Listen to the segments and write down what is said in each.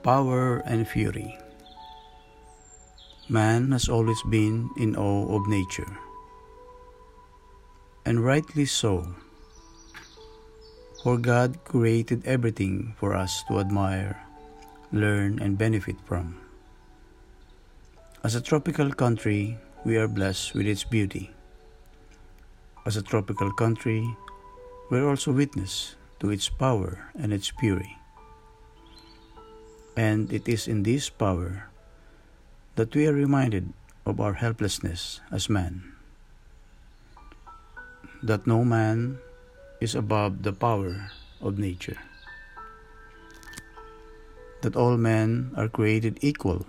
Power and Fury Man has always been in awe of nature, and rightly so, for God created everything for us to admire, learn, and benefit from. As a tropical country, we are blessed with its beauty. As a tropical country, we are also witness to its power and its fury. And it is in this power that we are reminded of our helplessness as man. That no man is above the power of nature. That all men are created equal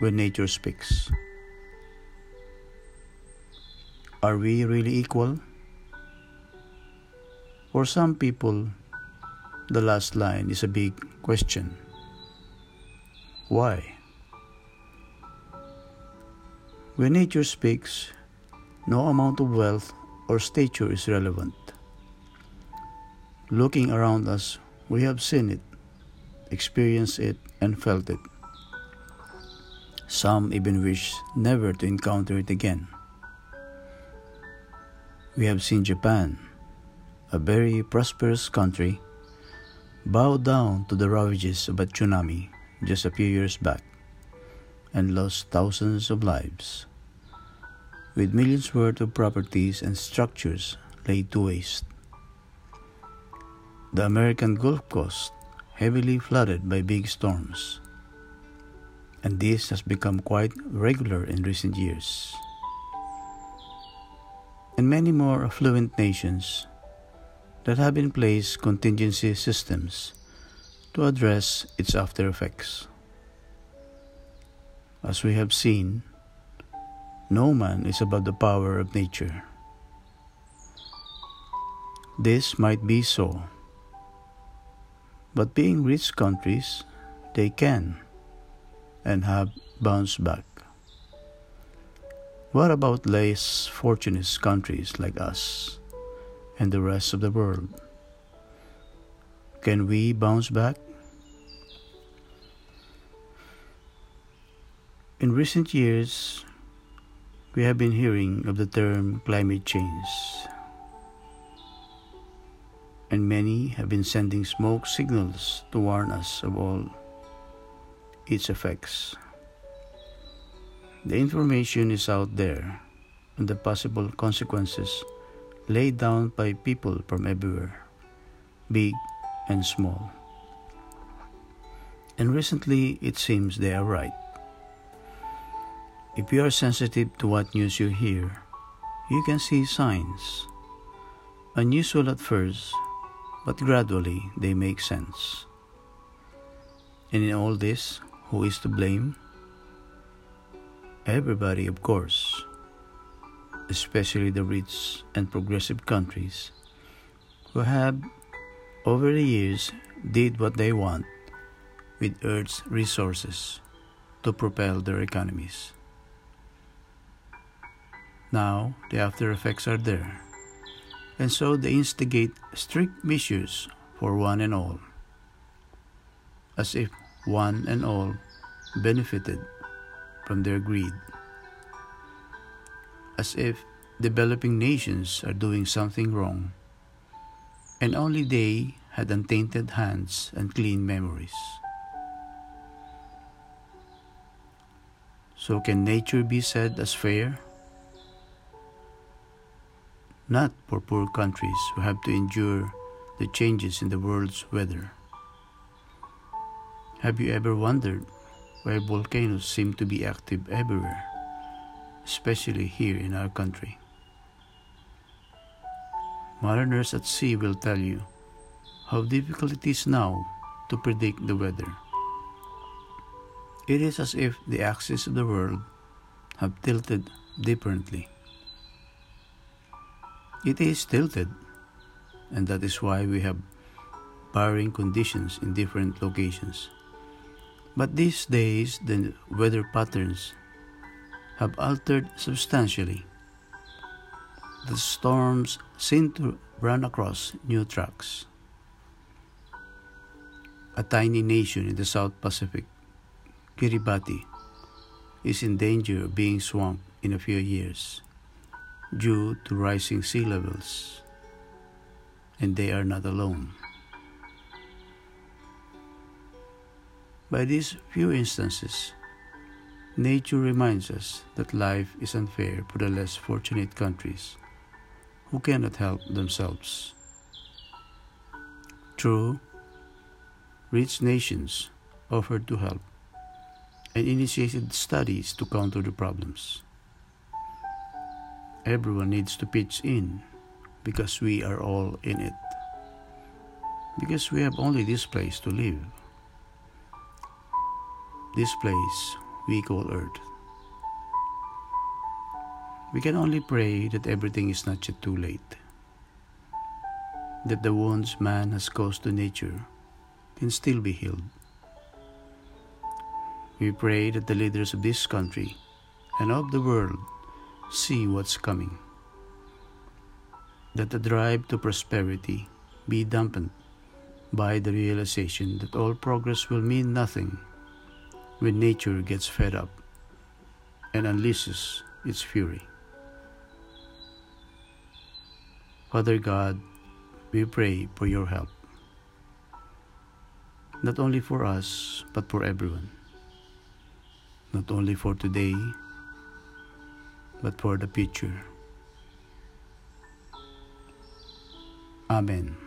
when nature speaks. Are we really equal? For some people, the last line is a big question. Why? When nature speaks, no amount of wealth or stature is relevant. Looking around us, we have seen it, experienced it, and felt it. Some even wish never to encounter it again. We have seen Japan, a very prosperous country, bow down to the ravages of a tsunami just a few years back and lost thousands of lives, with millions worth of properties and structures laid to waste. The American Gulf Coast heavily flooded by big storms, and this has become quite regular in recent years. And many more affluent nations that have in place contingency systems to address its after effects. As we have seen, no man is above the power of nature. This might be so, but being rich countries, they can and have bounced back. What about less fortunate countries like us and the rest of the world? Can we bounce back? In recent years, we have been hearing of the term climate change, and many have been sending smoke signals to warn us of all its effects. The information is out there, and the possible consequences laid down by people from everywhere, big and small. And recently, it seems they are right. If you are sensitive to what news you hear, you can see signs. Unusual at first, but gradually they make sense. And in all this, who is to blame? Everybody, of course, especially the rich and progressive countries who have, over the years, did what they want with Earth's resources to propel their economies. Now the after effects are there, and so they instigate strict measures for one and all, as if one and all benefited from their greed, as if developing nations are doing something wrong, and only they had untainted hands and clean memories. So, can nature be said as fair? not for poor countries who have to endure the changes in the world's weather. Have you ever wondered why volcanoes seem to be active everywhere, especially here in our country? Mariners at sea will tell you how difficult it is now to predict the weather. It is as if the axis of the world have tilted differently. It is tilted, and that is why we have varying conditions in different locations. But these days, the weather patterns have altered substantially. The storms seem to run across new tracks. a tiny nation in the South Pacific, Kiribati, is in danger of being swamped in a few years due to rising sea levels, and they are not alone. By these few instances, nature reminds us that life is unfair for the less fortunate countries who cannot help themselves. True, rich nations offered to help and initiated studies to counter the problems. Everyone needs to pitch in because we are all in it. Because we have only this place to live. This place we call Earth. We can only pray that everything is not yet too late. That the wounds man has caused to nature can still be healed. We pray that the leaders of this country and of the world see what's coming. That the drive to prosperity be dampened by the realization that all progress will mean nothing when nature gets fed up and unleashes its fury. Father God, we pray for your help, not only for us, but for everyone, not only for today, but for the future. Amen.